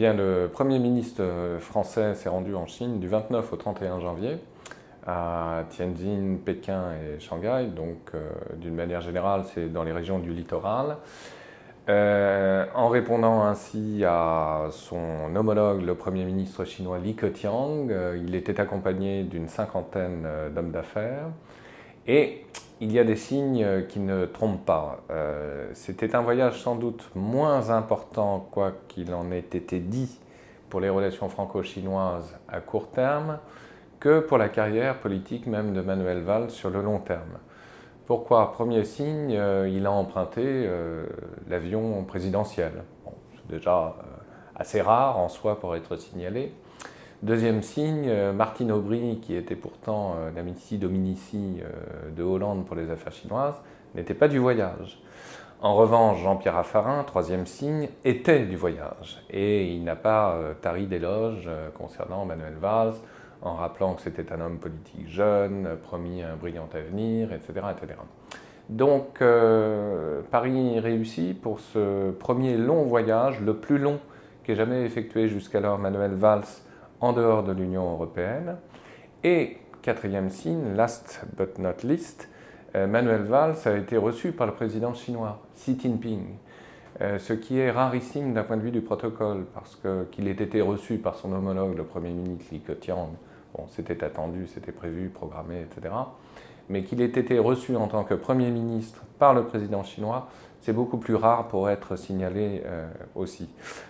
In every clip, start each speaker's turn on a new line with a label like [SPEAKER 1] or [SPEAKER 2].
[SPEAKER 1] Le Premier ministre français s'est rendu en Chine du 29 au 31 janvier à Tianjin, Pékin et Shanghai. Donc, euh, d'une manière générale, c'est dans les régions du littoral. Euh, en répondant ainsi à son homologue, le Premier ministre chinois Li Keqiang, euh, il était accompagné d'une cinquantaine d'hommes d'affaires. Et il y a des signes qui ne trompent pas. C'était un voyage sans doute moins important, quoi qu'il en ait été dit, pour les relations franco-chinoises à court terme que pour la carrière politique même de Manuel Valls sur le long terme. Pourquoi? Premier signe, euh, il a emprunté euh, l'avion présidentiel. c'est déjà euh, assez rare en soi pour être signalé. Deuxième signe, Martine Aubry, qui était pourtant l'amici dominici de Hollande pour les affaires chinoises, n'était pas du voyage. En revanche, Jean-Pierre Raffarin, troisième signe, était du voyage. Et il n'a pas tari d'éloges concernant Manuel Valls, en rappelant que c'était un homme politique jeune, promis un brillant avenir, etc. etc. Donc euh, Paris réussit pour ce premier long voyage, le plus long qu'ait jamais effectué jusqu'alors Manuel Valls en dehors de l'Union européenne. Et quatrième signe, last but not least, euh, Manuel Valls a été reçu par le président chinois Xi Jinping, euh, ce qui est rarissime d'un point de vue du protocole, parce qu'il ait été reçu par son homologue, le Premier ministre Li Keqiang, Bon, c'était attendu, c'était prévu, programmé, etc. Mais qu'il ait été reçu en tant que Premier ministre par le président chinois, c'est beaucoup plus rare pour être signalé euh, aussi.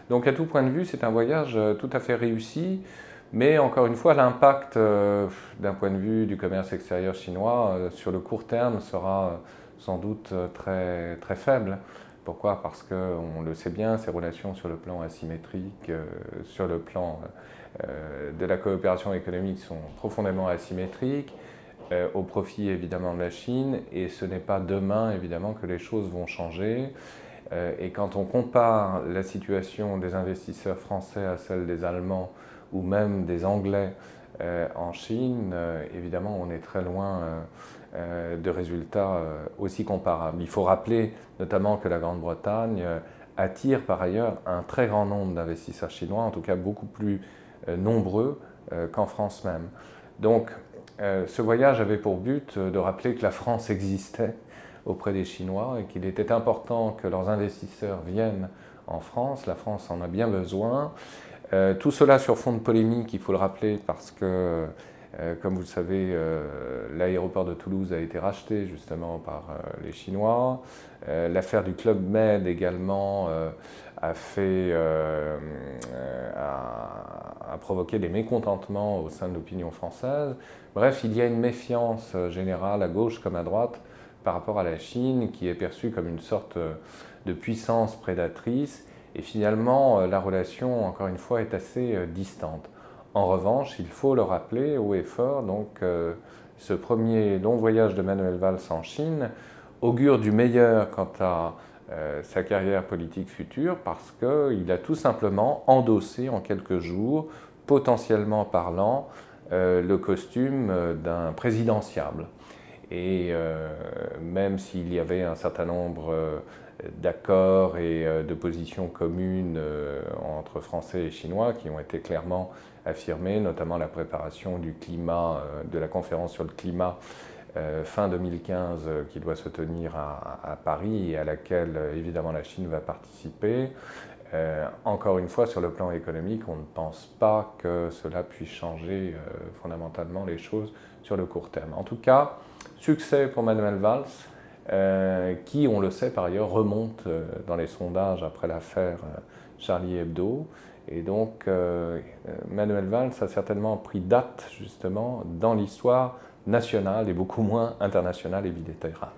[SPEAKER 1] Donc à tout point de vue, c'est un voyage euh, tout à fait réussi, mais encore une fois, l'impact euh, d'un point de vue du commerce extérieur chinois sur le court terme sera sans doute très, très faible. Pourquoi? Parce qu'on le sait bien, ces relations sur le plan asymétrique, sur le plan de la coopération économique sont profondément asymétriques, euh, au profit évidemment de la Chine, et ce n'est pas demain évidemment que les choses vont changer. Euh, et quand on compare la situation des investisseurs français à celle des Allemands ou même des Anglais en Chine, évidemment on est très loin de résultats aussi comparables. Il faut rappeler notamment que la Grande-Bretagne attire par ailleurs un très grand nombre d'investisseurs chinois, en tout cas beaucoup plus euh, nombreux euh, qu'en France même. Donc euh, ce voyage avait pour but de rappeler que la France existait auprès des Chinois et qu'il était important que leurs investisseurs viennent en France. La France en a bien besoin. tout cela sur fond de polémique, il faut le rappeler, parce que, comme vous le savez, l'aéroport de Toulouse a été racheté justement par les Chinois. L'affaire du Club Med également a fait a, provoqué des mécontentements au sein de l'opinion française. Bref, il y a une méfiance générale à gauche comme à droite par rapport à la Chine qui est perçue comme une sorte de puissance prédatrice et finalement la relation, encore une fois, est assez euh, distante. En revanche, il faut le rappeler haut et fort, donc euh, ce premier long voyage de Manuel Valls en Chine augure du meilleur quant à euh, sa carrière politique future parce qu'il a tout simplement endossé en quelques jours, potentiellement parlant, euh, le costume d'un présidentiable. Et euh, même s'il y avait un certain nombre d'accords et de positions communes entre Français et Chinois qui ont été clairement affirmés, notamment la préparation du climat, de la conférence sur le climat euh, fin 2015 euh, qui doit se tenir à, Paris et à laquelle euh, évidemment la Chine va participer. encore une fois, sur le plan économique, on ne pense pas que cela puisse changer fondamentalement les choses sur le court terme. En tout cas, succès pour Manuel Valls, qui, on le sait par ailleurs, remonte dans les sondages après l'affaire Charlie Hebdo. Et donc, Manuel Valls a certainement pris date justement dans l'histoire nationale et beaucoup moins internationale et bilatérale.